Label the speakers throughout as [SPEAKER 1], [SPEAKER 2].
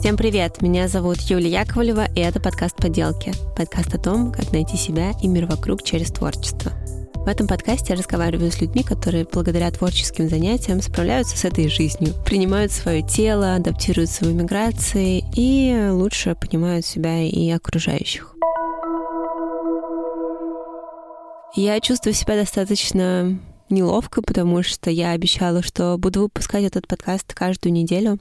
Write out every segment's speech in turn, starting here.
[SPEAKER 1] Всем привет! Меня зовут Юлия Яковлева, и это подкаст «Поделки». Подкаст о том, как найти себя и мир вокруг через творчество. В этом подкасте я разговариваю с людьми, которые благодаря творческим занятиям справляются с этой жизнью, принимают свое тело, адаптируются в эмиграции и лучше понимают себя и окружающих. Я чувствую себя достаточно неловко, потому что я обещала, что буду выпускать этот подкаст каждую неделю,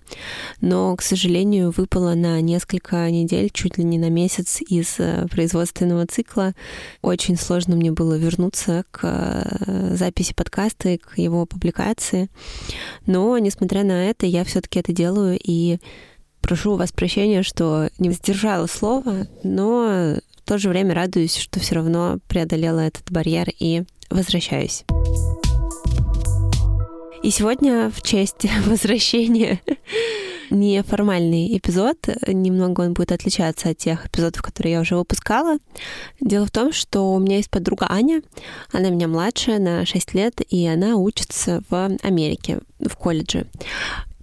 [SPEAKER 1] но, к сожалению, выпало на несколько недель, чуть ли не на месяц из э, производственного цикла. Очень сложно мне было вернуться к э, записи подкаста и к его публикации. Но, несмотря на это, я все-таки это делаю и прошу у вас прощения, что не сдержала слова, но в то же время радуюсь, что все равно преодолела этот барьер и возвращаюсь. И сегодня в честь возвращения неформальный эпизод. Немного он будет отличаться от тех эпизодов, которые я уже выпускала. Дело в том, что у меня есть подруга Аня. Она меня младшая на 6 лет, и она учится в Америке, в колледже.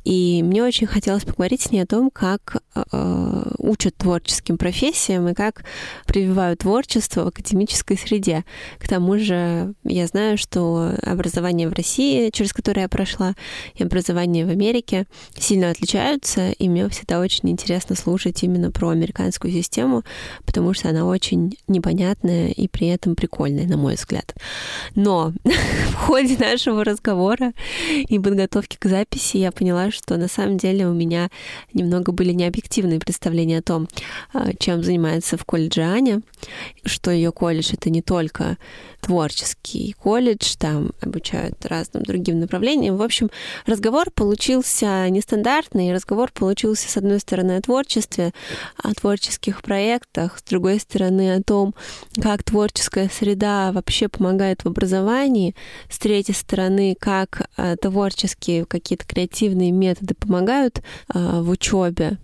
[SPEAKER 1] И мне очень хотелось поговорить с ней о том, как э, учат творческим профессиям и как прививают творчество в академической среде. К тому же я знаю, что образование в России, через которое я прошла, и образование в Америке сильно отличаются, и мне всегда очень интересно слушать именно про американскую систему, потому что она очень непонятная и при этом прикольная, на мой взгляд. Но в ходе нашего разговора и подготовки к записи я поняла, что на самом деле у меня немного были необъективные представления о том, а, чем занимается в колледже Аня, что ее колледж это не только творческий колледж, там обучают разным другим направлениям. В общем, разговор получился нестандартный, разговор получился, с одной стороны, о творчестве, о творческих проектах, с другой стороны, о том, как творческая среда вообще помогает в образовании, с третьей стороны, как а, творческие какие-то креативные методы помогают а, в учебе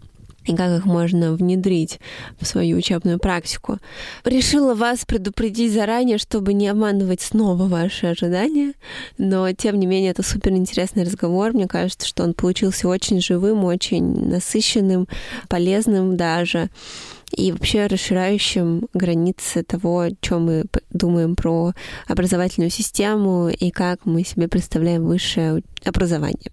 [SPEAKER 1] и как их можно внедрить в свою учебную практику. Решила вас предупредить заранее, чтобы не обманывать снова ваши ожидания, но тем не менее это супер интересный разговор. Мне кажется, что он получился очень живым, очень насыщенным, полезным даже и вообще расширяющим границы того, чем мы думаем про образовательную систему и как мы себе представляем высшее образование.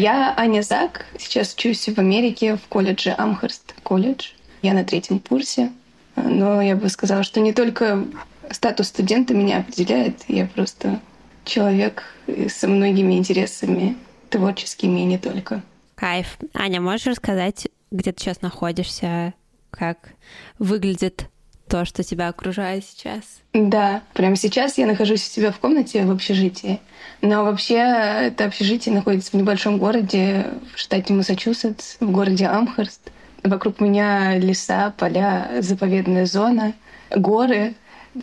[SPEAKER 2] Я Аня Зак, сейчас учусь в Америке в колледже Амхерст колледж. Я на третьем курсе, но я бы сказала, что не только статус студента меня определяет, я просто человек со многими интересами творческими и не только.
[SPEAKER 1] Кайф. Аня, можешь рассказать, где ты сейчас находишься, как выглядит то, что тебя окружает сейчас?
[SPEAKER 2] Да, прямо сейчас я нахожусь у себя в комнате в общежитии. Но вообще это общежитие находится в небольшом городе в штате Массачусетс, в городе Амхерст. Вокруг меня леса, поля, заповедная зона, горы,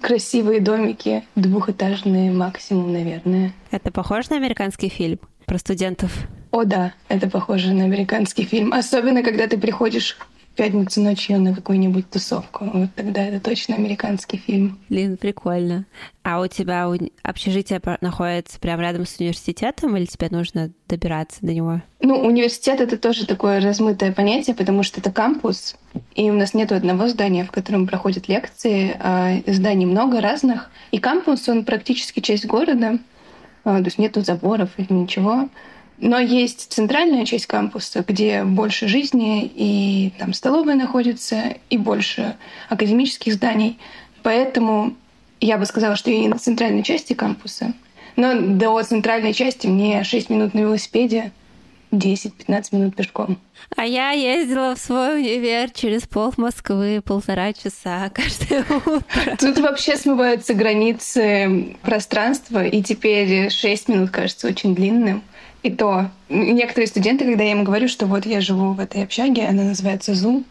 [SPEAKER 2] красивые домики, двухэтажные максимум, наверное.
[SPEAKER 1] Это похоже на американский фильм про студентов?
[SPEAKER 2] О да, это похоже на американский фильм. Особенно, когда ты приходишь пятницу ночью на какую-нибудь тусовку. Вот тогда это точно американский фильм.
[SPEAKER 1] Блин, прикольно. А у тебя общежитие находится прямо рядом с университетом или тебе нужно добираться до него?
[SPEAKER 2] Ну, университет — это тоже такое размытое понятие, потому что это кампус, и у нас нет одного здания, в котором проходят лекции, а зданий много разных. И кампус, он практически часть города, а, то есть нету заборов или ничего. Но есть центральная часть кампуса, где больше жизни, и там столовая находится, и больше академических зданий. Поэтому я бы сказала, что не на центральной части кампуса. Но до центральной части мне 6 минут на велосипеде, 10-15 минут пешком.
[SPEAKER 1] А я ездила в свой универ через пол Москвы полтора часа каждое утро.
[SPEAKER 2] Тут вообще смываются границы пространства, и теперь 6 минут кажется очень длинным. И то некоторые студенты, когда я им говорю, что вот я живу в этой общаге, она называется Zoom,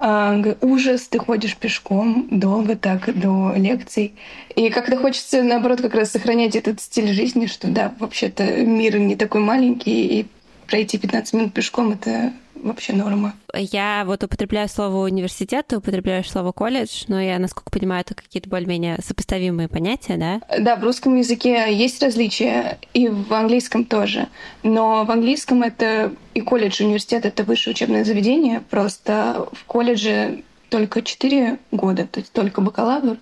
[SPEAKER 2] а, ужас, ты ходишь пешком долго так до лекций. И как-то хочется, наоборот, как раз сохранять этот стиль жизни, что да, вообще-то мир не такой маленький, и пройти 15 минут пешком — это вообще норма.
[SPEAKER 1] Я вот употребляю слово университет, ты употребляешь слово колледж, но я, насколько понимаю, это какие-то более-менее сопоставимые понятия, да?
[SPEAKER 2] Да, в русском языке есть различия, и в английском тоже. Но в английском это и колледж, и университет — это высшее учебное заведение, просто в колледже только 4 года, то есть только бакалавр,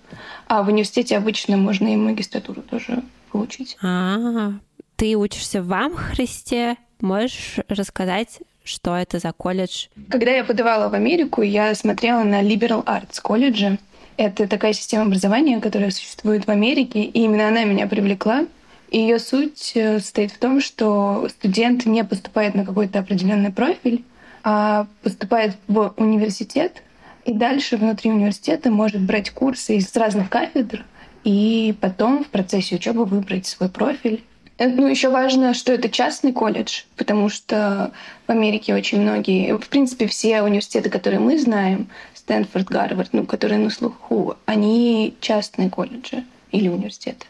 [SPEAKER 2] а в университете обычно можно и магистратуру тоже получить.
[SPEAKER 1] А, ты учишься в Амхристе, можешь рассказать, что это за колледж?
[SPEAKER 2] Когда я подавала в Америку, я смотрела на Liberal Arts колледжи. Это такая система образования, которая существует в Америке, и именно она меня привлекла. И ее суть э, состоит в том, что студент не поступает на какой-то определенный профиль, а поступает в университет, и дальше внутри университета может брать курсы из разных кафедр, и потом в процессе учебы выбрать свой профиль ну, еще важно, что это частный колледж, потому что в Америке очень многие, в принципе, все университеты, которые мы знаем, Стэнфорд, Гарвард, ну, которые на слуху, они частные колледжи или университеты.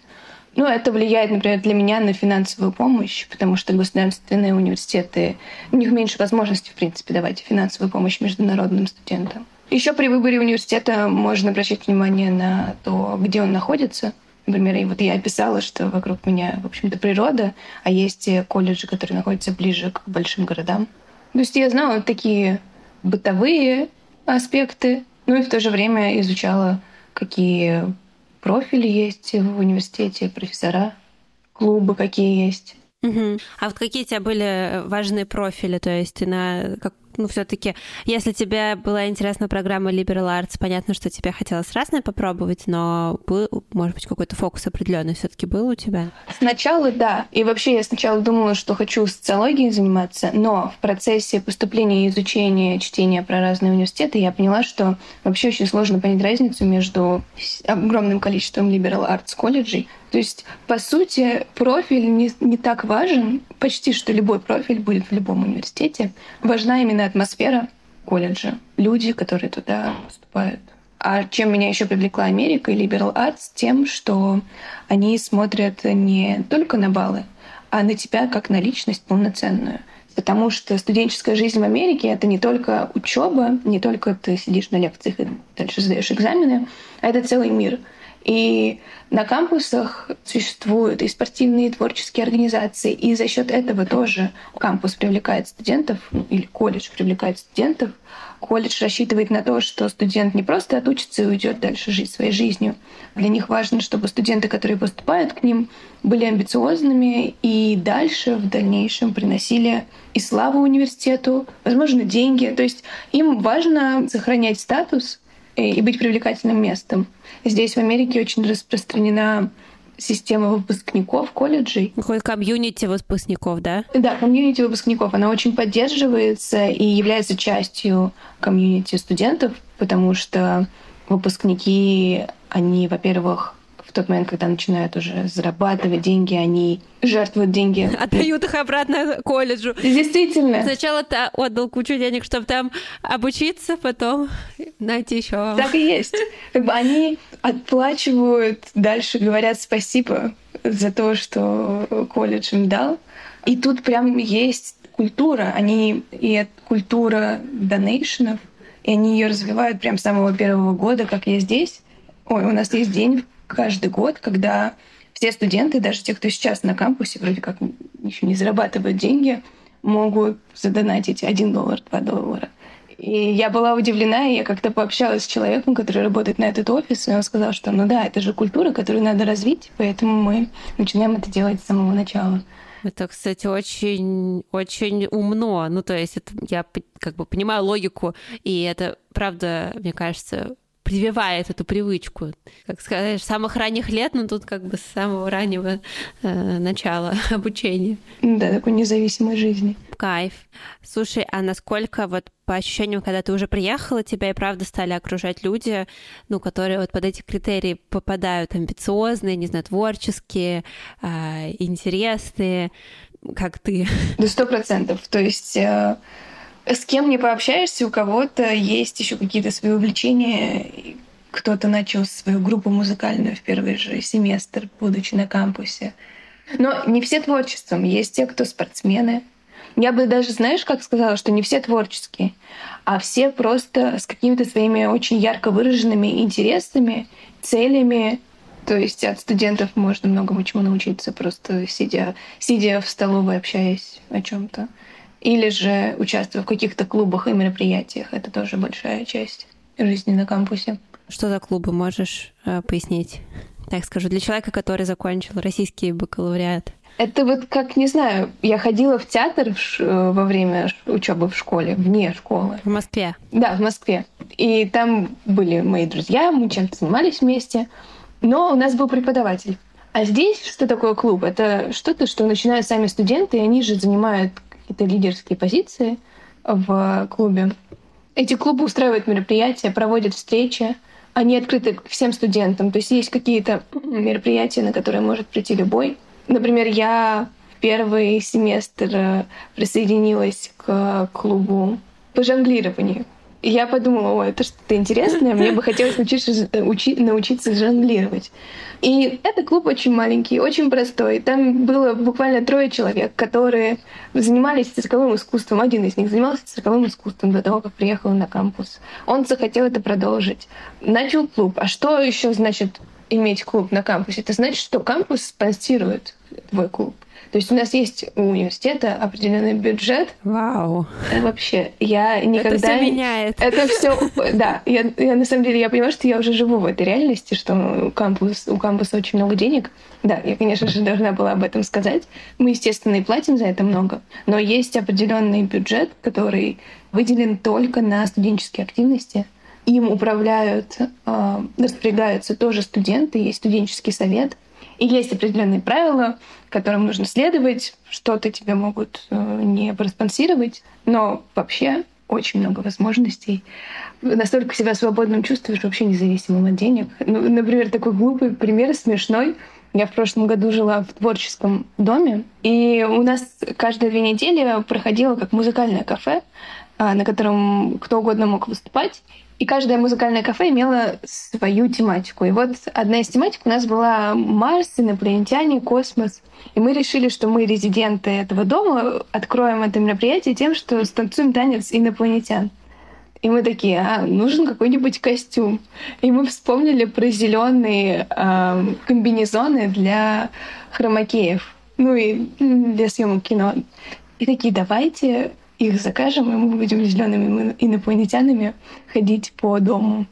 [SPEAKER 2] Ну, это влияет, например, для меня на финансовую помощь, потому что государственные университеты, у них меньше возможностей, в принципе, давать финансовую помощь международным студентам. Еще при выборе университета можно обращать внимание на то, где он находится, Например, и вот я описала, что вокруг меня, в общем-то, природа, а есть колледжи, которые находятся ближе к большим городам. То есть я знала такие бытовые аспекты, ну и в то же время изучала, какие профили есть в университете, профессора, клубы какие есть.
[SPEAKER 1] Угу. А вот какие у тебя были важные профили? То есть на как, ну, все-таки, если тебе была интересна программа Liberal Arts, понятно, что тебе хотелось разное попробовать, но был, может быть, какой-то фокус определенный все-таки был у тебя?
[SPEAKER 2] Сначала да. И вообще я сначала думала, что хочу социологией заниматься, но в процессе поступления и изучения чтения про разные университеты я поняла, что вообще очень сложно понять разницу между огромным количеством Liberal Arts колледжей, то есть, по сути, профиль не, не так важен. Почти что любой профиль будет в любом университете. Важна именно атмосфера колледжа, люди, которые туда поступают. А чем меня еще привлекла Америка и Liberal Arts? Тем, что они смотрят не только на баллы, а на тебя как на личность полноценную. Потому что студенческая жизнь в Америке это не только учеба, не только ты сидишь на лекциях и дальше сдаешь экзамены, а это целый мир. И на кампусах существуют и спортивные, и творческие организации, и за счет этого тоже кампус привлекает студентов, или колледж привлекает студентов. Колледж рассчитывает на то, что студент не просто отучится и уйдет дальше жить своей жизнью. Для них важно, чтобы студенты, которые поступают к ним, были амбициозными и дальше в дальнейшем приносили и славу университету, возможно, деньги. То есть им важно сохранять статус и быть привлекательным местом. Здесь в Америке очень распространена система выпускников колледжей.
[SPEAKER 1] Какой комьюнити выпускников, да?
[SPEAKER 2] Да, комьюнити выпускников. Она очень поддерживается и является частью комьюнити студентов, потому что выпускники, они, во-первых, в тот момент, когда начинают уже зарабатывать деньги, они жертвуют деньги.
[SPEAKER 1] Отдают их обратно колледжу.
[SPEAKER 2] Действительно.
[SPEAKER 1] Сначала ты отдал кучу денег, чтобы там обучиться, потом найти еще.
[SPEAKER 2] Так и есть. Как бы они отплачивают, дальше говорят спасибо за то, что колледж им дал. И тут прям есть культура. Они и культура донейшенов, и они ее развивают прям с самого первого года, как я здесь. Ой, у нас есть день каждый год, когда все студенты, даже те, кто сейчас на кампусе, вроде как еще не зарабатывают деньги, могут задонатить 1 доллар, 2 доллара. И я была удивлена, и я как-то пообщалась с человеком, который работает на этот офис, и он сказал, что ну да, это же культура, которую надо развить, поэтому мы начинаем это делать с самого начала.
[SPEAKER 1] Это, кстати, очень, очень умно. Ну, то есть это, я как бы понимаю логику, и это, правда, мне кажется, прививает эту привычку, как сказать, с самых ранних лет, но тут как бы с самого раннего э, начала обучения.
[SPEAKER 2] Да, такой независимой жизни.
[SPEAKER 1] Кайф. Слушай, а насколько вот по ощущениям, когда ты уже приехала, тебя и правда стали окружать люди, ну, которые вот под эти критерии попадают, амбициозные, не знаю, творческие, э, интересные, как ты?
[SPEAKER 2] Да сто процентов. То есть э, с кем не пообщаешься, у кого-то есть еще какие-то свои увлечения. Кто-то начал свою группу музыкальную в первый же семестр, будучи на кампусе. Но не все творчеством. Есть те, кто спортсмены, Я бы даже, знаешь, как сказала, что не все творческие, а все просто с какими-то своими очень ярко выраженными интересами, целями. То есть от студентов можно многому чему научиться, просто сидя, сидя в столовой, общаясь о чем то Или же участвуя в каких-то клубах и мероприятиях. Это тоже большая часть жизни на кампусе.
[SPEAKER 1] Что за клубы можешь э, пояснить? Так скажу, для человека, который закончил российский бакалавриат.
[SPEAKER 2] Это вот как, не знаю, я ходила в театр э, во время учебы в школе, вне школы.
[SPEAKER 1] В Москве?
[SPEAKER 2] Да, в Москве. И там были мои друзья, мы чем-то занимались вместе. Но у нас был преподаватель. А здесь что такое клуб? Это что-то, что начинают сами студенты, и они же занимают какие-то лидерские позиции в клубе. Эти клубы устраивают мероприятия, проводят встречи. Они открыты всем студентам. То есть есть какие-то мероприятия, на которые может прийти любой. Например, я первый семестр э, присоединилась к клубу по жонглированию. Я подумала, о, это что-то интересное, мне бы хотелось научиться, э, учи, научиться жонглировать. И этот клуб очень маленький, очень простой. Там было буквально трое человек, которые занимались цирковым искусством. Один из них занимался цирковым искусством до того, как приехал на кампус. Он захотел это продолжить. Начал клуб. А что еще значит иметь клуб на кампусе, это значит, что кампус спонсирует твой клуб. То есть у нас есть у университета определенный бюджет.
[SPEAKER 1] Вау.
[SPEAKER 2] Вообще, я никогда...
[SPEAKER 1] Это все меняет.
[SPEAKER 2] Это все, да. Я, я на самом деле, я понимаю, что я уже живу в этой реальности, что у, кампус, у кампуса очень много денег. Да, я, конечно же, должна была об этом сказать. Мы, естественно, и платим за это много. Но есть определенный бюджет, который выделен только на студенческие активности им управляют, э, распорягаются тоже студенты, есть студенческий совет. И есть определенные правила, которым нужно следовать. Что-то тебе могут э, не проспонсировать, но вообще очень много возможностей. Настолько себя свободным чувствуешь, вообще независимым от денег. Ну, например, такой глупый пример, смешной. Я в прошлом году жила в творческом доме, и у нас каждые две недели проходило как музыкальное кафе, а, на котором кто угодно мог выступать. И каждое музыкальное кафе имело свою тематику. И вот одна из тематик у нас была Марс, инопланетяне, космос. И мы решили, что мы, резиденты этого дома, откроем это мероприятие тем, что станцуем танец инопланетян. И мы такие, а, нужен какой-нибудь костюм. И мы вспомнили про зеленые э, комбинезоны для хромакеев, ну и для съемок кино. И такие, давайте их закажем, и мы будем зелеными инопланетянами ходить по дому.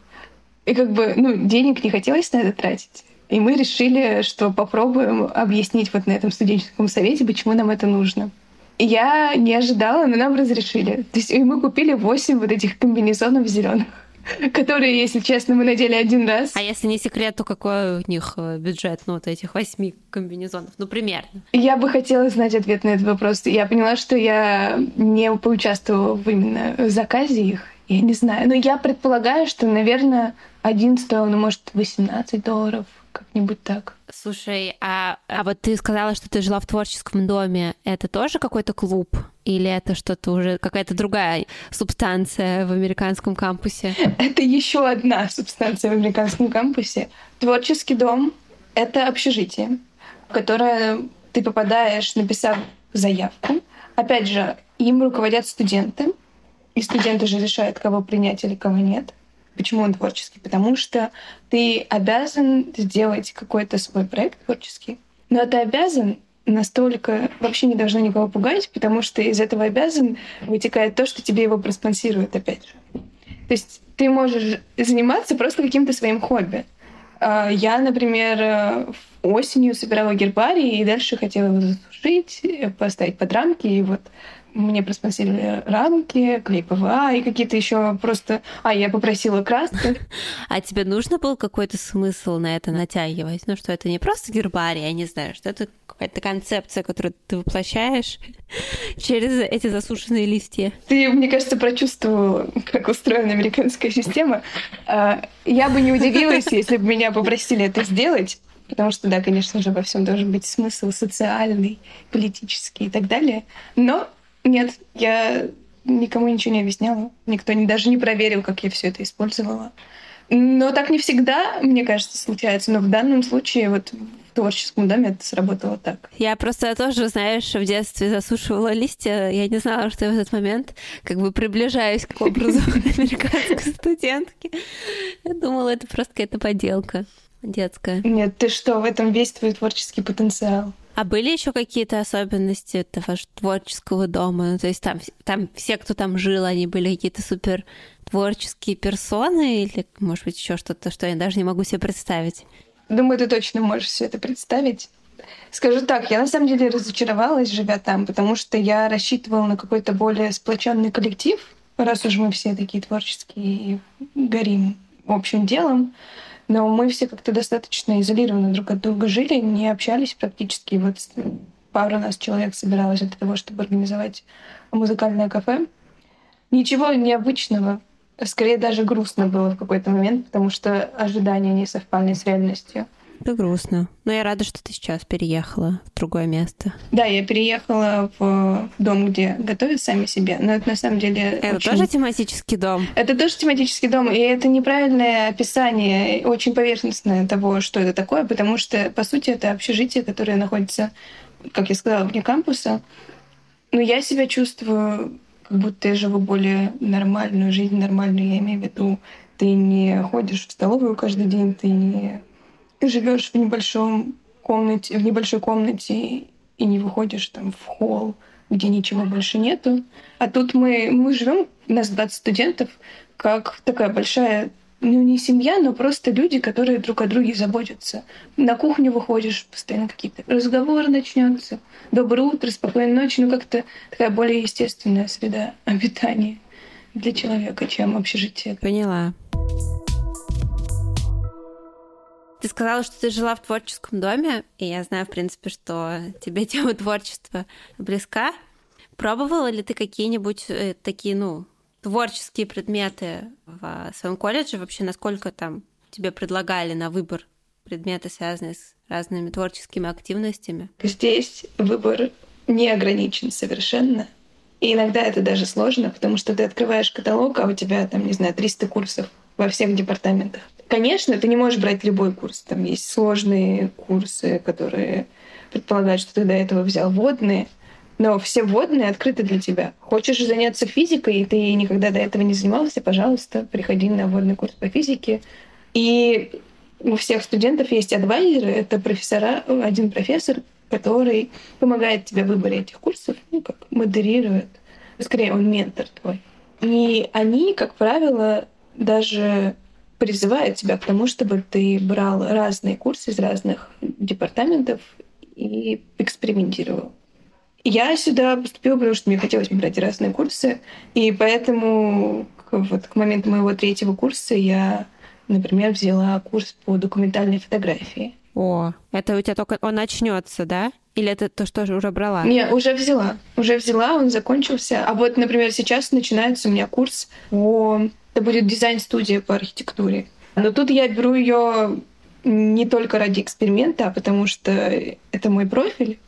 [SPEAKER 2] И как бы, ну, денег не хотелось на это тратить. И мы решили, что попробуем объяснить вот на этом студенческом совете, почему нам это нужно. И я не ожидала, но нам разрешили. То есть и мы купили 8 вот этих комбинезонов зеленых. которые, если честно, мы надели один раз.
[SPEAKER 1] А если не секрет, то какой у них э, бюджет, ну, вот этих восьми комбинезонов? Ну, примерно.
[SPEAKER 2] Я бы хотела знать ответ на этот вопрос. Я поняла, что я не поучаствовала в именно в заказе их. Я не знаю. Но я предполагаю, что, наверное, один стоил, ну, может, 18 долларов, как-нибудь так.
[SPEAKER 1] Слушай, а, а вот ты сказала, что ты жила в творческом доме. Это тоже какой-то клуб? Или это что-то уже какая-то другая субстанция в американском кампусе?
[SPEAKER 2] Это еще одна субстанция в американском кампусе. Творческий дом — это общежитие, в которое ты попадаешь, написав заявку. Опять же, им руководят студенты, и студенты же решают, кого принять или кого нет. Почему он творческий? Потому что ты обязан сделать какой-то свой проект творческий, но ты обязан настолько вообще не должно никого пугать, потому что из этого обязан вытекает то, что тебе его проспонсируют, опять же. То есть ты можешь заниматься просто каким-то своим хобби. А, я, например, э, осенью собирала гербарий и дальше хотела его засушить, э, поставить под рамки, и вот мне проспонсировали рамки, клей ПВА и какие-то еще просто... А, я попросила краски.
[SPEAKER 1] А тебе нужно был какой-то смысл на это натягивать? Ну, что это не просто гербарий, я не знаю, что это какая-то концепция, которую ты воплощаешь через эти засушенные листья.
[SPEAKER 2] Ты, мне кажется, прочувствовала, как устроена американская система. А, я бы не удивилась, если бы меня попросили это сделать, потому что, да, конечно же, во всем должен быть смысл социальный, политический и так далее. Но нет, я никому ничего не объясняла. Никто не, даже не проверил, как я все это использовала. Но так не всегда, мне кажется, случается. Но в данном случае, вот В творческом доме это сработало так.
[SPEAKER 1] Я просто тоже, знаешь, в детстве засушивала листья. Я не знала, что я в этот момент как бы приближаюсь к образу американской студентки. Я думала, это просто какая-то поделка детская.
[SPEAKER 2] Нет, ты что, в этом весь твой творческий потенциал.
[SPEAKER 1] А были еще какие-то особенности этого творческого дома? Ну, то есть там, там все, кто там жил, они были какие-то супер творческие персоны или, может быть, еще что-то, что я даже не могу себе представить?
[SPEAKER 2] Думаю, ты точно можешь все это представить. Скажу так, я на самом деле разочаровалась, живя там, потому что я рассчитывала на какой-то более сплоченный коллектив, раз уж мы все такие творческие и горим общим делом. Но мы все как-то достаточно изолированно друг от друга жили, не общались практически. Вот пару нас человек собиралась для того, чтобы организовать музыкальное кафе. Ничего необычного. Скорее даже грустно было в какой-то момент, потому что ожидания не совпали с реальностью.
[SPEAKER 1] Это грустно. Но я рада, что ты сейчас переехала в другое место.
[SPEAKER 2] Да, я переехала в дом, где готовят сами себе. Но это на самом деле...
[SPEAKER 1] Это очень... тоже тематический дом?
[SPEAKER 2] Это тоже тематический дом. И это неправильное описание, очень поверхностное того, что это такое, потому что, по сути, это общежитие, которое находится, как я сказала, вне кампуса. Но я себя чувствую, как будто я живу более нормальную жизнь, нормальную, я имею в виду, ты не ходишь в столовую каждый день, ты не живешь в небольшом комнате, в небольшой комнате и не выходишь там в холл, где ничего больше нету. А тут мы, мы живем, нас 20 студентов, как такая большая, ну не семья, но просто люди, которые друг о друге заботятся. На кухню выходишь, постоянно какие-то разговоры начнется. Доброе утро, спокойной ночи. Ну как-то такая более естественная среда обитания для человека, чем общежитие.
[SPEAKER 1] Поняла. Ты сказала, что ты жила в творческом доме, и я знаю, в принципе, что тебе тема творчества близка. Пробовала ли ты какие-нибудь э, такие, ну, творческие предметы в своем колледже? Вообще, насколько там тебе предлагали на выбор предметы, связанные с разными творческими активностями?
[SPEAKER 2] Здесь выбор не ограничен совершенно. И иногда это даже сложно, потому что ты открываешь каталог, а у тебя там, не знаю, 300 курсов во всех департаментах. Конечно, ты не можешь брать любой курс. Там есть сложные курсы, которые предполагают, что ты до этого взял водные. Но все водные открыты для тебя. Хочешь заняться физикой, и ты никогда до этого не занимался, пожалуйста, приходи на водный курс по физике. И у всех студентов есть адвайзеры, это профессора, один профессор, который помогает тебе в выборе этих курсов, ну, как модерирует. Скорее, он ментор твой. И они, как правило, даже призывает тебя к тому, чтобы ты брал разные курсы из разных департаментов и экспериментировал. Я сюда поступила, потому что мне хотелось брать разные курсы, и поэтому вот к моменту моего третьего курса я, например, взяла курс по документальной фотографии.
[SPEAKER 1] О, это у тебя только он начнется, да? Или это то, что уже брала?
[SPEAKER 2] Не, уже взяла. Уже взяла, он закончился. А вот, например, сейчас начинается у меня курс по это будет дизайн-студия по архитектуре. Но тут я беру ее не только ради эксперимента, а потому что это мой профиль.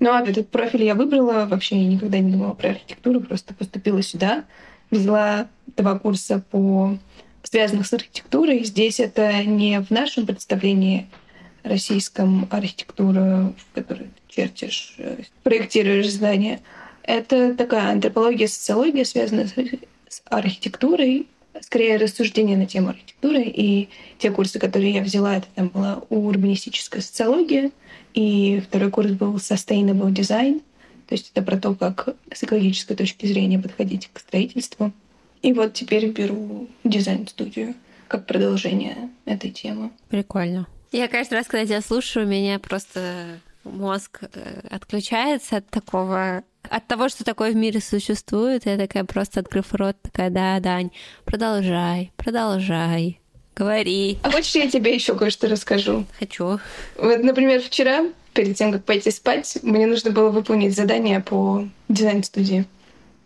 [SPEAKER 2] Ну, а этот профиль я выбрала, вообще я никогда не думала про архитектуру, просто поступила сюда, взяла два курса по связанных с архитектурой. Здесь это не в нашем представлении российском архитектура, в которой ты чертишь, э, проектируешь здания. Это такая антропология, социология, связанная с архитектурой, скорее рассуждение на тему архитектуры. И те курсы, которые я взяла, это там была урбанистическая социология, и второй курс был sustainable design, то есть это про то, как с экологической точки зрения подходить к строительству. И вот теперь беру дизайн-студию как продолжение этой темы.
[SPEAKER 1] Прикольно. Я каждый раз, когда тебя слушаю, меня просто мозг э, отключается от такого от того, что такое в мире существует, я такая просто, открыв рот, такая, да, Дань, продолжай, продолжай, говори.
[SPEAKER 2] А хочешь, я тебе еще кое-что расскажу?
[SPEAKER 1] Хочу.
[SPEAKER 2] Вот, например, вчера, перед тем, как пойти спать, мне нужно было выполнить задание по дизайн-студии.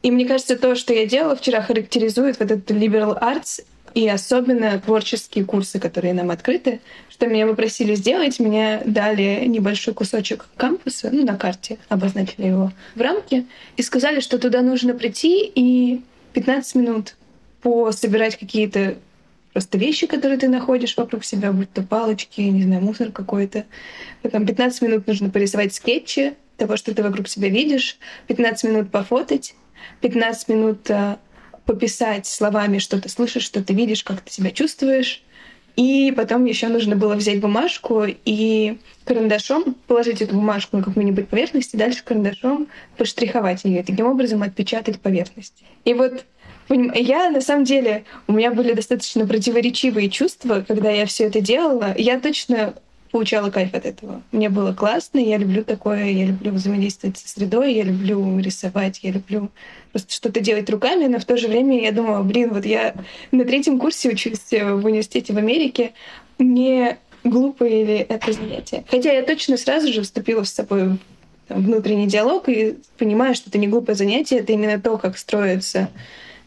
[SPEAKER 2] И мне кажется, то, что я делала вчера, характеризует вот этот liberal arts и особенно творческие курсы, которые нам открыты. Что меня попросили сделать, мне дали небольшой кусочек кампуса, ну, на карте, обозначили его в рамке, и сказали, что туда нужно прийти и 15 минут пособирать какие-то просто вещи, которые ты находишь вокруг себя, будь то палочки, не знаю, мусор какой-то. Потом 15 минут нужно порисовать скетчи того, что ты вокруг себя видишь, 15 минут пофотать, 15 минут э, пописать словами, что ты слышишь, что ты видишь, как ты себя чувствуешь. И потом еще нужно было взять бумажку и карандашом положить эту бумажку на какую-нибудь поверхность и дальше карандашом поштриховать ее, таким образом отпечатать поверхность. И вот я на самом деле, у меня были достаточно противоречивые чувства, когда я все это делала. Я точно получала кайф от этого. Мне было классно, я люблю такое, я люблю взаимодействовать со средой, я люблю рисовать, я люблю просто что-то делать руками, но в то же время я думала, блин, вот я на третьем курсе учусь в университете в Америке, мне глупо или это занятие. Хотя я точно сразу же вступила с собой в внутренний диалог и понимаю, что это не глупое занятие, это именно то, как строится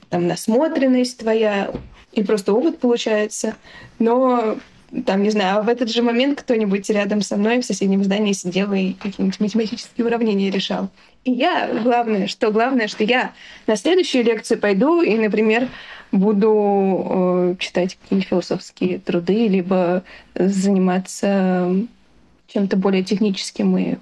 [SPEAKER 2] там насмотренность твоя и просто опыт получается. Но там, не знаю, а в этот же момент кто-нибудь рядом со мной в соседнем здании сидел и какие-нибудь математические уравнения решал. И я, главное, что главное, что я на следующую лекцию пойду и, например, буду э, читать какие-нибудь философские труды, либо заниматься чем-то более техническим и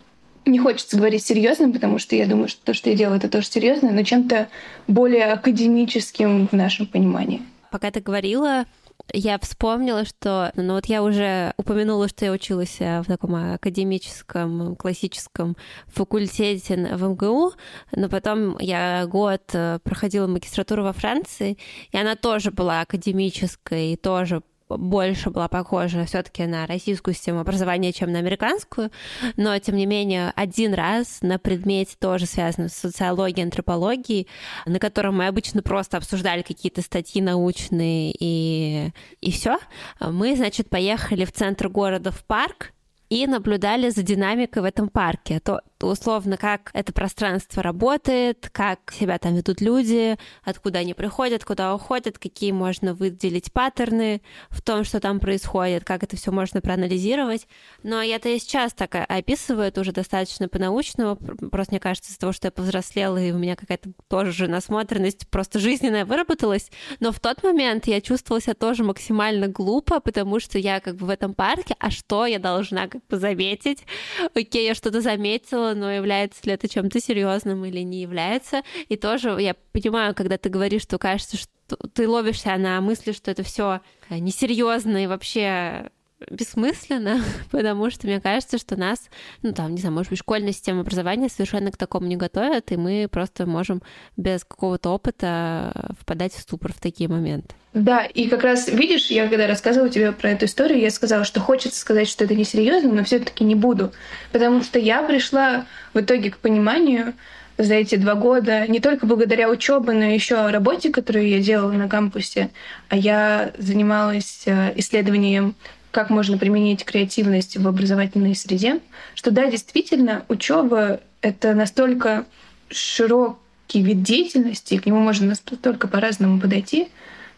[SPEAKER 2] не хочется говорить серьезным, потому что я думаю, что то, что я делаю, это тоже серьезно, но чем-то более академическим в нашем понимании.
[SPEAKER 1] Пока ты говорила, я вспомнила, что, ну вот я уже упомянула, что я училась э, в таком академическом, классическом факультете в МГУ, но потом я год э, проходила магистратуру во Франции, и она тоже была академической, и тоже больше была похожа все-таки на российскую систему образования, чем на американскую, но тем не менее один раз на предмете тоже связанном с социологией, антропологией, на котором мы обычно просто обсуждали какие-то статьи научные и, и все, мы, значит, поехали в центр города в парк, и наблюдали за динамикой в этом парке. То, условно, как это пространство работает, как себя там ведут люди, откуда они приходят, куда уходят, какие можно выделить паттерны в том, что там происходит, как это все можно проанализировать. Но я-то и сейчас так описываю, это уже достаточно по-научному, просто мне кажется, из-за того, что я повзрослела, и у меня какая-то тоже же насмотренность просто жизненная выработалась, но в тот момент я чувствовала себя тоже максимально глупо, потому что я как бы в этом парке, а что я должна как бы заметить? Окей, я что-то заметила, но является ли это чем-то серьезным или не является. И тоже я понимаю, когда ты говоришь, что кажется, что ты ловишься на мысли, что это все несерьезно и вообще бессмысленно, потому что мне кажется, что нас, ну там, не знаю, может быть, школьная система образования совершенно к такому не готовят, и мы просто можем без какого-то опыта впадать в ступор в такие моменты.
[SPEAKER 2] Да, и как раз, видишь, я когда рассказывала тебе про эту историю, я сказала, что хочется сказать, что это несерьезно, но все-таки не буду. Потому что я пришла в итоге к пониманию за эти два года, не только благодаря учебе, но еще работе, которую я делала на кампусе, а я занималась э, исследованием как можно применить креативность в образовательной среде, что да, действительно, учеба это настолько широкий вид деятельности, и к нему можно настолько по-разному подойти,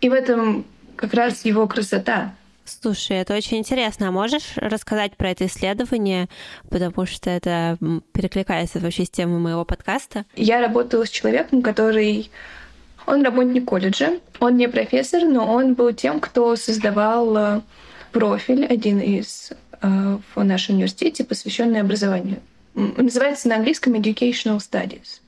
[SPEAKER 2] и в этом как раз его красота.
[SPEAKER 1] Слушай, это очень интересно. А можешь рассказать про это исследование, потому что это перекликается вообще с темой моего подкаста?
[SPEAKER 2] Я работала с человеком, который... Он работник колледжа, он не профессор, но он был тем, кто создавал э, профиль, один из э, в нашем университете, посвященный образованию. Называется на английском Educational Studies.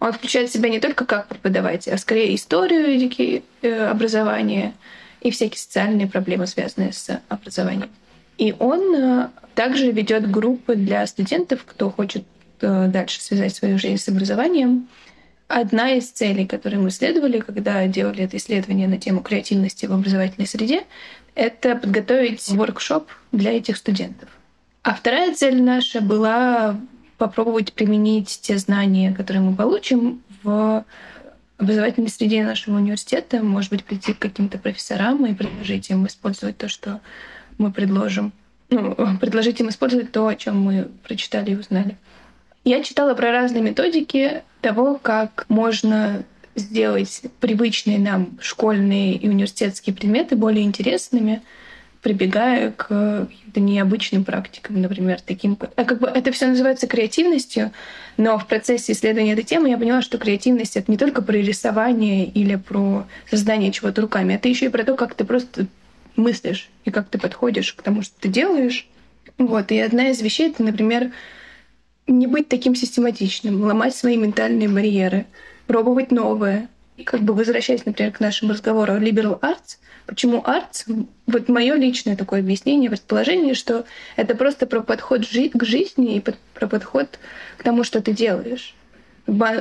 [SPEAKER 2] Он включает в себя не только как преподаватель, а скорее историю э, образования и всякие социальные проблемы, связанные с образованием. И он э, также ведет группы для студентов, кто хочет дальше связать свою жизнь с образованием. Одна из целей, которые мы исследовали, когда делали это исследование на тему креативности в образовательной среде, это подготовить воркшоп для этих студентов. А вторая цель наша была попробовать применить те знания, которые мы получим в образовательной среде нашего университета, может быть, прийти к каким-то профессорам и предложить им использовать то, что мы предложим. Ну, предложить им использовать то, о чем мы прочитали и узнали. Я читала про разные методики того, как можно сделать привычные нам школьные и университетские предметы более интересными, прибегая к необычным практикам, например, таким... А как бы это все называется креативностью, но в процессе исследования этой темы я поняла, что креативность — это не только про рисование или про создание чего-то руками, это еще и про то, как ты просто мыслишь и как ты подходишь к тому, что ты делаешь. Вот. И одна из вещей — это, например, не быть таким систематичным, ломать свои ментальные барьеры, пробовать новое. И как бы возвращаясь, например, к нашему разговору о liberal arts, почему arts? Вот мое личное такое объяснение, предположение, что это просто про подход к жизни и про подход к тому, что ты делаешь.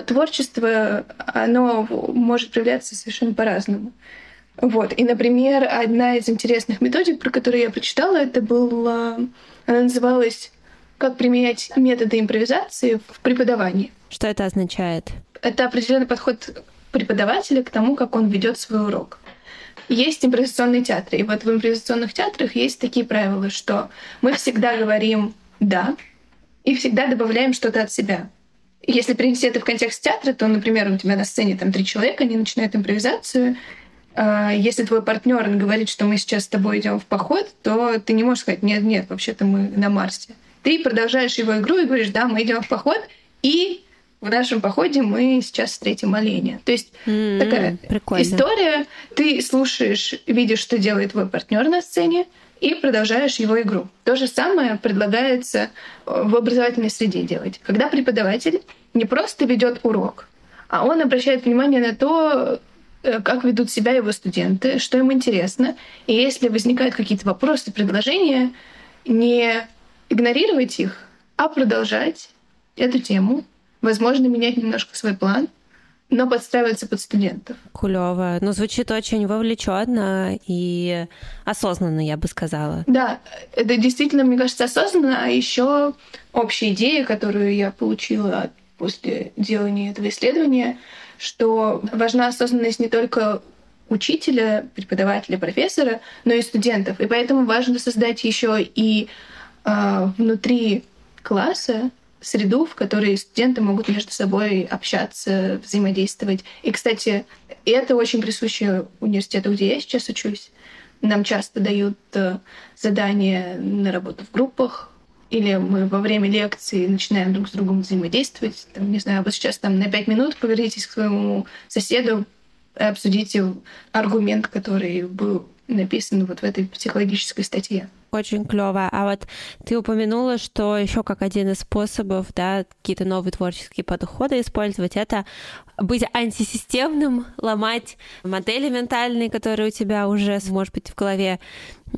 [SPEAKER 2] Творчество, оно может проявляться совершенно по-разному. Вот. И, например, одна из интересных методик, про которую я прочитала, это была... Она называлась «Как применять методы импровизации в преподавании».
[SPEAKER 1] Что это означает?
[SPEAKER 2] Это определенный подход преподавателя к тому, как он ведет свой урок. Есть импровизационные театры. И вот в импровизационных театрах есть такие правила, что мы всегда говорим «да» и всегда добавляем что-то от себя. Если перенести это в контекст театра, то, например, у тебя на сцене там три человека, они начинают импровизацию, а, если твой партнер говорит, что мы сейчас с тобой идем в поход, то ты не можешь сказать, нет, нет, вообще-то мы на Марсе. Ты продолжаешь его игру и говоришь, да, мы идем в поход, и в нашем походе мы сейчас встретим оленя. То есть mm-hmm, такая прикольно. история. Ты слушаешь, видишь, что делает твой партнер на сцене, и продолжаешь его игру. То же самое предлагается в образовательной среде делать. Когда преподаватель не просто ведет урок, а он обращает внимание на то, Э, как ведут себя его студенты, что им интересно. И если возникают какие-то вопросы, предложения, не игнорировать их, а продолжать эту тему, возможно, менять немножко свой план, но подстраиваться под студентов.
[SPEAKER 1] Кулево. Ну, звучит очень вовлеченно и осознанно, я бы сказала.
[SPEAKER 2] Да, это действительно, мне кажется, осознанно, а еще общая идея, которую я получила после делания этого исследования — что важна осознанность не только учителя, преподавателя, профессора, но и студентов. И поэтому важно создать еще и э, внутри класса среду, в которой студенты могут между собой общаться, взаимодействовать. И, кстати, это очень присуще университету, где я сейчас учусь. Нам часто дают э, задания на работу в группах, или мы во время лекции начинаем друг с другом взаимодействовать. Там, не знаю, вот сейчас там на пять минут повернитесь к своему соседу обсудите аргумент, который был написан вот в этой психологической статье.
[SPEAKER 1] Очень клево. А вот ты упомянула, что еще как один из способов, да, какие-то новые творческие подходы использовать, это быть антисистемным, ломать модели ментальные, которые у тебя уже, может быть, в голове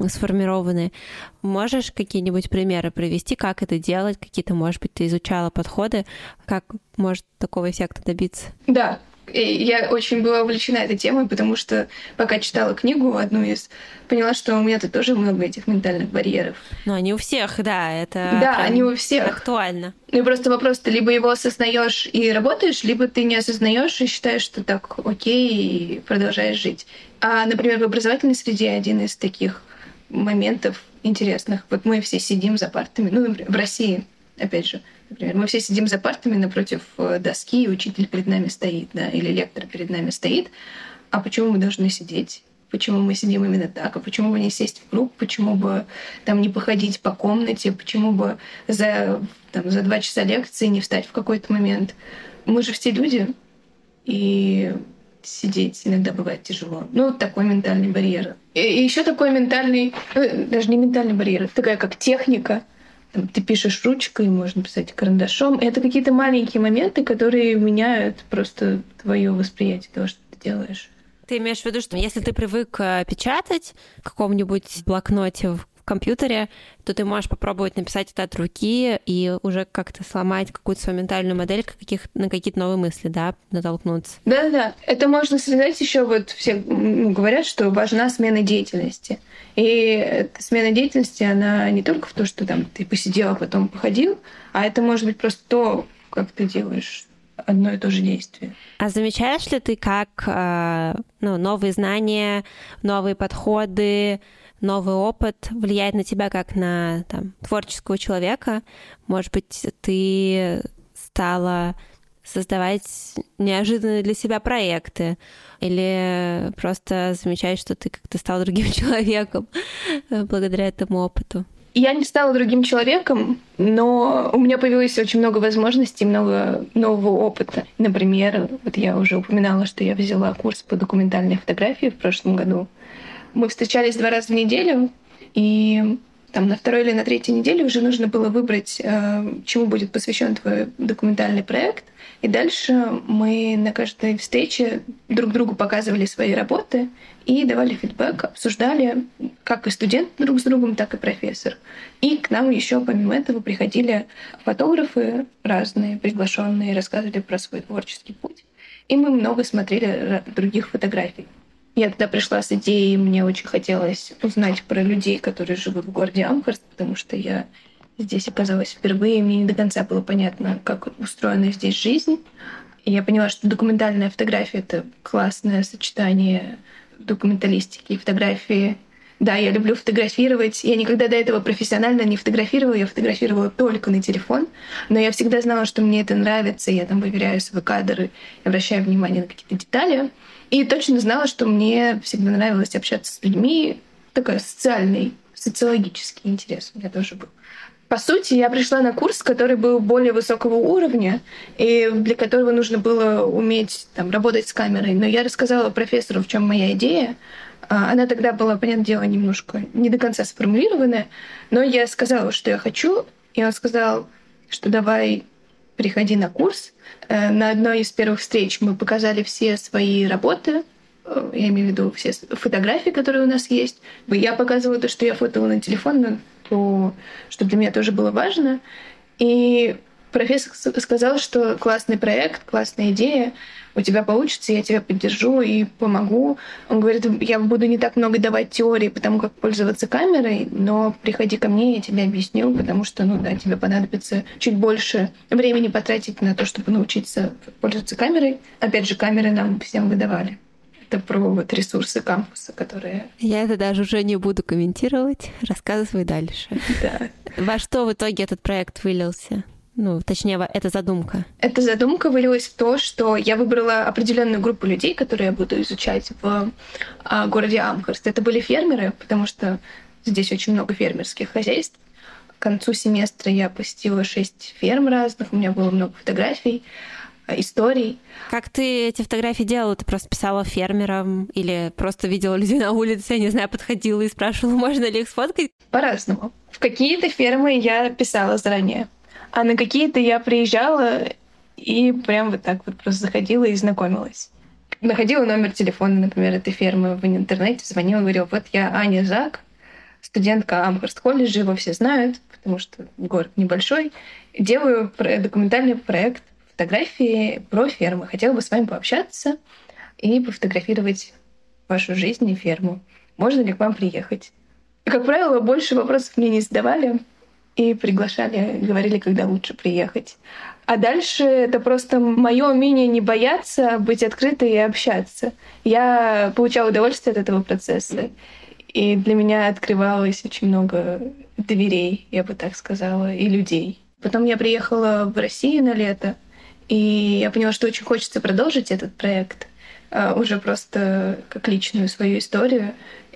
[SPEAKER 1] сформированы. Можешь какие-нибудь примеры привести, как это делать? Какие-то, может быть, ты изучала подходы, как может такого эффекта добиться?
[SPEAKER 2] Да, я очень была увлечена этой темой, потому что пока читала книгу одну из, поняла, что у меня тут тоже много этих ментальных барьеров.
[SPEAKER 1] Но они у всех, да, это
[SPEAKER 2] да, они у всех
[SPEAKER 1] актуально.
[SPEAKER 2] Ну и просто вопрос, ты либо его осознаешь и работаешь, либо ты не осознаешь и считаешь, что так окей, и продолжаешь жить. А, например, в образовательной среде один из таких моментов интересных. Вот мы все сидим за партами, ну, например, в России, опять же, Например, мы все сидим за партами напротив э, доски, и учитель перед нами стоит, да, или лектор перед нами стоит. А почему мы должны сидеть? Почему мы сидим именно так? А почему бы не сесть в круг? Почему бы там не походить по комнате? Почему бы за, там, за два часа лекции не встать в какой-то момент? Мы же все люди, и сидеть иногда бывает тяжело. Ну, такой ментальный барьер. И, еще такой ментальный, ну, даже не ментальный барьер, такая как техника — ты пишешь ручкой, можно писать карандашом. Это какие-то маленькие моменты, которые меняют просто твое восприятие того, что ты делаешь.
[SPEAKER 1] Ты имеешь в виду, что если ты привык э, печатать в каком-нибудь блокноте в компьютере, то ты можешь попробовать написать это от руки и уже как-то сломать какую-то свою ментальную модель, каких, на какие-то новые мысли, да, натолкнуться.
[SPEAKER 2] Да-да, это можно связать еще вот все говорят, что важна смена деятельности. И смена деятельности, она не только в том, что там ты посидел, а потом походил, а это может быть просто то, как ты делаешь одно и то же действие.
[SPEAKER 1] А замечаешь ли ты, как э, ну, новые знания, новые подходы, новый опыт влияет на тебя как на там, творческого человека. Может быть, ты стала создавать неожиданные для себя проекты или просто замечаешь, что ты как-то стал другим человеком благодаря этому опыту.
[SPEAKER 2] Я не стала другим человеком, но у меня появилось очень много возможностей, много нового опыта. Например, вот я уже упоминала, что я взяла курс по документальной фотографии в прошлом году. мы встречались два раза в неделю, и там на второй или на третьей неделе уже нужно было выбрать, э, чему будет посвящен твой документальный проект. И дальше мы на каждой встрече друг другу показывали свои работы и давали фидбэк, обсуждали, как и студент друг с другом, так и профессор. И к нам еще помимо этого приходили фотографы разные, приглашенные, рассказывали про свой творческий путь. И мы много смотрели других фотографий. Я тогда пришла с идеей, мне очень хотелось узнать про людей, которые живут в городе Амхарст, потому что я здесь оказалась впервые, и мне не до конца было понятно, как устроена здесь жизнь. И я поняла, что документальная фотография — это классное сочетание документалистики и фотографии. Да, я люблю фотографировать. Я никогда до этого профессионально не фотографировала, я фотографировала только на телефон. Но я всегда знала, что мне это нравится. Я там выверяю свой кадр и обращаю внимание на какие-то детали. И точно знала, что мне всегда нравилось общаться с людьми. Такой социальный, социологический интерес у меня тоже был. По сути, я пришла на курс, который был более высокого уровня, и для которого нужно было уметь там, работать с камерой. Но я рассказала профессору, в чем моя идея. А, она тогда была, понятное дело, немножко не до конца сформулированная, но я сказала, что я хочу, и он сказал, что давай приходи на курс. Э, на одной из первых встреч мы показали все свои работы, э, я имею в виду все фотографии, которые у нас есть. Я показывала то, что я фотала на телефон, но то, что для меня тоже было важно. И профессор сказал, что классный проект, классная идея, у тебя получится, я тебя поддержу и помогу. Он говорит, я буду не так много давать теории по тому, как пользоваться камерой, но приходи ко мне, я тебе объясню, потому что, ну да, тебе понадобится чуть больше времени потратить на то, чтобы научиться пользоваться камерой. Опять же, камеры нам всем выдавали. Это про вот ресурсы кампуса, которые...
[SPEAKER 1] Я это даже уже не буду комментировать. Рассказывай дальше.
[SPEAKER 2] Да.
[SPEAKER 1] Во что в итоге этот проект вылился? Ну, точнее, эта задумка?
[SPEAKER 2] Эта задумка вылилась в то, что я выбрала определенную группу людей, которые я буду изучать в а, городе Амхарст. Это были фермеры, потому что здесь очень много фермерских хозяйств. К концу семестра я посетила шесть ферм разных, у меня было много фотографий, а, историй.
[SPEAKER 1] Как ты эти фотографии делала? Ты просто писала фермерам или просто видела людей на улице, я не знаю, подходила и спрашивала, можно ли их сфоткать?
[SPEAKER 2] По-разному. В какие-то фермы я писала заранее. А на какие-то я приезжала и прям вот так вот просто заходила и знакомилась. Находила номер телефона, например, этой фермы в интернете, звонила, говорила, вот я Аня Зак, студентка Амхарст колледжа, его все знают, потому что город небольшой. Делаю документальный проект фотографии про фермы. Хотела бы с вами пообщаться и пофотографировать вашу жизнь и ферму. Можно ли к вам приехать? И, как правило, больше вопросов мне не задавали и приглашали, говорили, когда лучше приехать. А дальше это просто мое умение не бояться, быть открытой и общаться. Я получала удовольствие от этого процесса. И для меня открывалось очень много дверей, я бы так сказала, и людей. Потом я приехала в Россию на лето, и я поняла, что очень хочется продолжить этот проект а, уже просто как личную свою историю.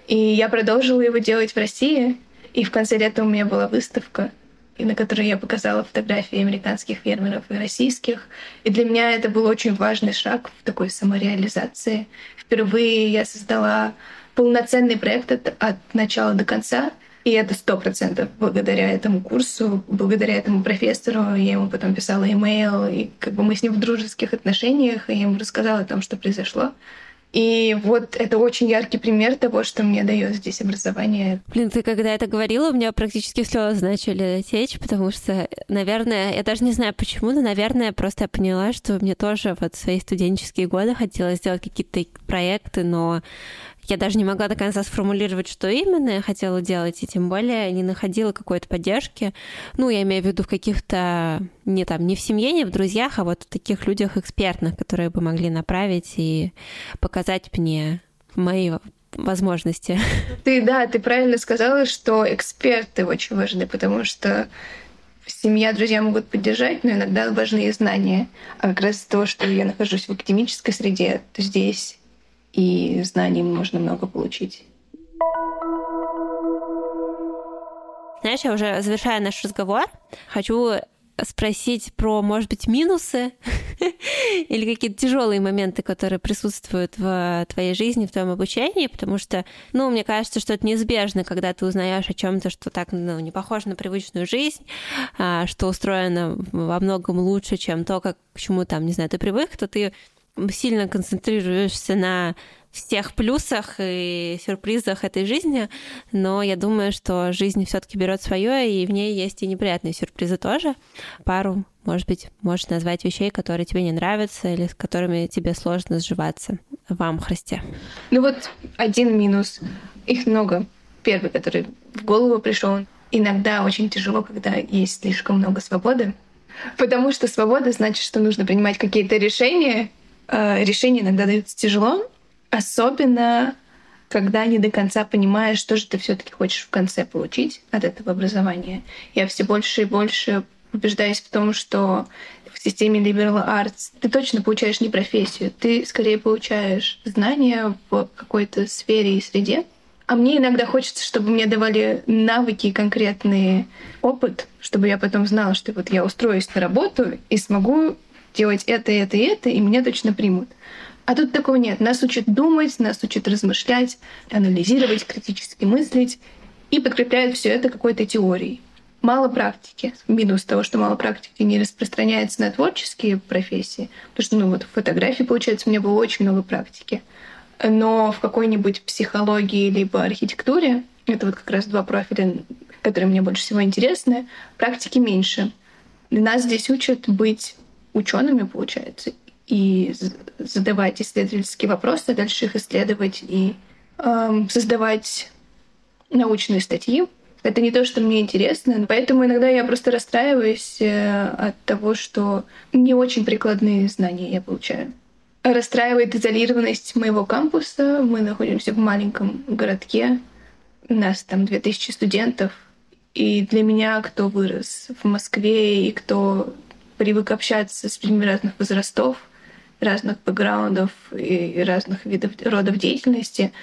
[SPEAKER 2] И я продолжила его делать в России, и в конце лета у меня была выставка, на которой я показала фотографии американских фермеров и российских. И для меня это был очень важный шаг в такой самореализации. Впервые я создала полноценный проект от, от начала до конца. И это сто процентов благодаря этому курсу, благодаря этому профессору. Я ему потом писала имейл, и как бы мы с ним в дружеских отношениях, и я ему рассказала о том, что произошло. И вот это очень яркий пример того, что мне дает здесь образование.
[SPEAKER 1] Блин, ты когда это говорила, у меня практически слезы начали течь, потому что, наверное, я даже не знаю почему, но, наверное, просто я поняла, что мне тоже вот в свои студенческие годы хотелось сделать какие-то проекты, но я даже не могла до конца сформулировать, что именно я хотела делать, и тем более не находила какой-то поддержки. Ну, я имею в виду в каких-то, не там, не в семье, не в друзьях, а вот в таких людях экспертных, которые бы могли направить и показать мне мои возможности.
[SPEAKER 2] Ты, да, ты правильно сказала, что эксперты очень важны, потому что семья, друзья могут поддержать, но иногда важны и знания. А как раз то, что я нахожусь в академической среде, то здесь и знаний можно много получить.
[SPEAKER 1] Знаешь, я уже завершая наш разговор, хочу спросить про, может быть, минусы или какие-то тяжелые моменты, которые присутствуют в твоей жизни, в твоем обучении, потому что, ну, мне кажется, что это неизбежно, когда ты узнаешь о чем-то, что так ну, не похоже на привычную жизнь, а, что устроено во многом лучше, чем то, как к чему там, не знаю, ты привык, то ты сильно концентрируешься на всех плюсах и сюрпризах этой жизни, но я думаю, что жизнь все-таки берет свое, и в ней есть и неприятные сюрпризы тоже. Пару, может быть, можешь назвать вещей, которые тебе не нравятся или с которыми тебе сложно сживаться вам, Христе.
[SPEAKER 2] Ну вот один минус. Их много. Первый, который в голову пришел. Иногда очень тяжело, когда есть слишком много свободы. Потому что свобода значит, что нужно принимать какие-то решения. Э, решения иногда даются тяжело, Особенно, когда не до конца понимаешь, что же ты все таки хочешь в конце получить от этого образования. Я все больше и больше убеждаюсь в том, что в системе liberal arts ты точно получаешь не профессию, ты скорее получаешь знания в какой-то сфере и среде. А мне иногда хочется, чтобы мне давали навыки и конкретный опыт, чтобы я потом знала, что вот я устроюсь на работу и смогу делать это, это и это, и меня точно примут. А тут такого нет. Нас учат думать, нас учат размышлять, анализировать, критически мыслить и подкрепляют все это какой-то теорией. Мало практики. Минус того, что мало практики не распространяется на творческие профессии. Потому что, ну вот, в фотографии, получается, у меня было очень много практики. Но в какой-нибудь психологии либо архитектуре, это вот как раз два профиля, которые мне больше всего интересны, практики меньше. Нас здесь учат быть учеными, получается, и задавать исследовательские вопросы, дальше их исследовать и э, создавать научные статьи. Это не то, что мне интересно, поэтому иногда я просто расстраиваюсь э, от того, что не очень прикладные знания я получаю. Расстраивает изолированность моего кампуса. Мы находимся в маленьком городке. У нас там 2000 студентов. И для меня, кто вырос в Москве и кто привык общаться с людьми разных возрастов, разных бэкграундов и разных видов родов деятельности,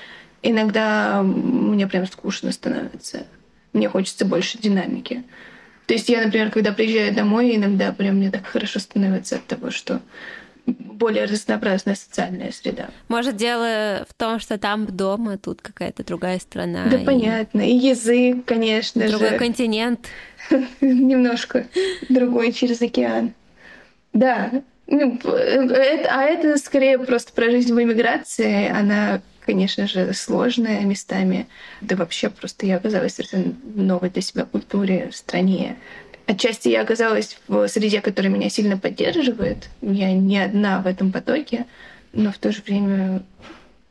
[SPEAKER 2] иногда мне прям скучно становится. Мне хочется больше динамики. То есть я, например, когда приезжаю домой, иногда прям мне так хорошо становится от того, что более разнообразная социальная среда.
[SPEAKER 1] Может, дело в том, что там дома, тут какая-то другая страна.
[SPEAKER 2] Да, и... понятно. И язык, конечно
[SPEAKER 1] другой
[SPEAKER 2] же.
[SPEAKER 1] Другой континент.
[SPEAKER 2] Немножко другой через океан. Да, ну, это, а это скорее просто про жизнь в эмиграции. Она, конечно же, сложная местами. Да вообще просто я оказалась совершенно новой для себя культуре, в стране. Отчасти я оказалась в среде, которая меня сильно поддерживает. Я не одна в этом потоке, но в то же время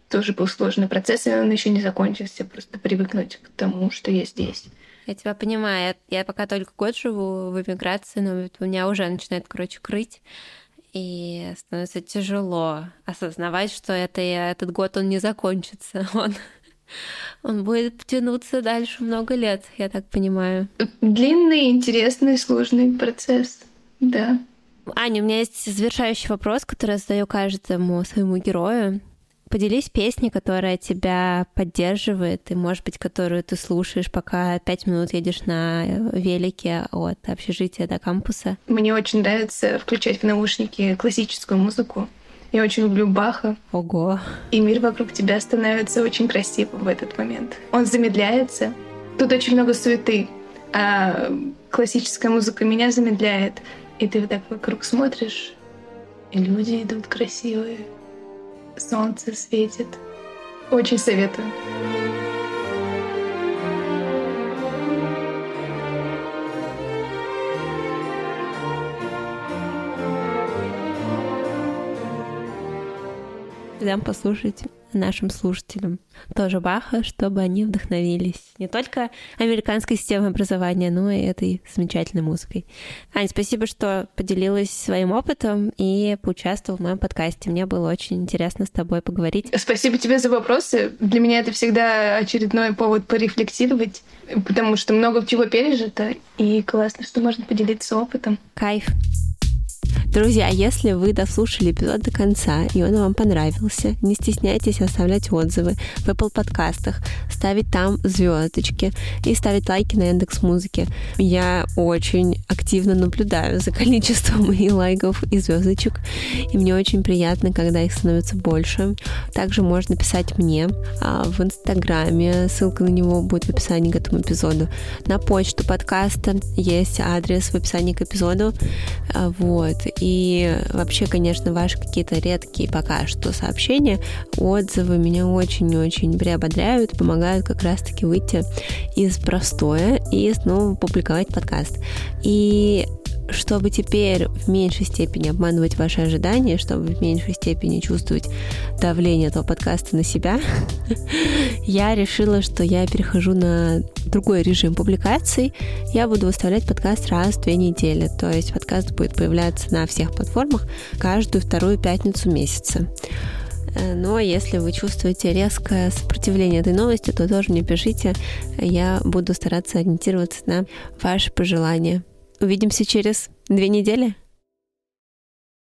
[SPEAKER 2] тоже был сложный процесс, и он еще не закончился. Просто привыкнуть к тому, что я здесь.
[SPEAKER 1] Я тебя понимаю. Я, пока только год живу в эмиграции, но у меня уже начинает, короче, крыть и становится тяжело осознавать, что это, этот год он не закончится, он, он будет тянуться дальше много лет, я так понимаю.
[SPEAKER 2] Длинный, интересный, сложный процесс, да.
[SPEAKER 1] Аня, у меня есть завершающий вопрос, который я задаю каждому своему герою. Поделись песней, которая тебя поддерживает, и, может быть, которую ты слушаешь, пока пять минут едешь на велике от общежития до кампуса.
[SPEAKER 2] Мне очень нравится включать в наушники классическую музыку. Я очень люблю Баха.
[SPEAKER 1] Ого.
[SPEAKER 2] И мир вокруг тебя становится очень красивым в этот момент. Он замедляется. Тут очень много суеты. А классическая музыка меня замедляет. И ты вот так вокруг смотришь, и люди идут красивые солнце светит. Очень советую.
[SPEAKER 1] Дам послушать нашим слушателям тоже Баха, чтобы они вдохновились не только американской системой образования, но и этой замечательной музыкой. Ань, спасибо, что поделилась своим опытом и поучаствовал в моем подкасте. Мне было очень интересно с тобой поговорить.
[SPEAKER 2] Спасибо тебе за вопросы. Для меня это всегда очередной повод порефлексировать, потому что много чего пережито, и классно, что можно поделиться опытом.
[SPEAKER 1] Кайф. Друзья, если вы дослушали эпизод до конца, и он вам понравился, не стесняйтесь оставлять отзывы в Apple подкастах, ставить там звездочки и ставить лайки на Яндекс Музыке. Я очень активно наблюдаю за количеством и лайков, и звездочек, и мне очень приятно, когда их становится больше. Также можно писать мне а, в Инстаграме, ссылка на него будет в описании к этому эпизоду. На почту подкаста есть адрес в описании к эпизоду. А, вот. Вообще, конечно, ваши какие-то редкие пока что сообщения, отзывы меня очень-очень приободряют, помогают как раз-таки выйти из простоя и снова публиковать подкаст. И чтобы теперь в меньшей степени обманывать ваши ожидания, чтобы в меньшей степени чувствовать давление этого подкаста на себя, я решила, что я перехожу на другой режим публикаций. Я буду выставлять подкаст раз в две недели. То есть подкаст будет появляться на всех платформах каждую вторую пятницу месяца. Э, но если вы чувствуете резкое сопротивление этой новости, то тоже мне пишите. Я буду стараться ориентироваться на ваши пожелания. Увидимся через две недели.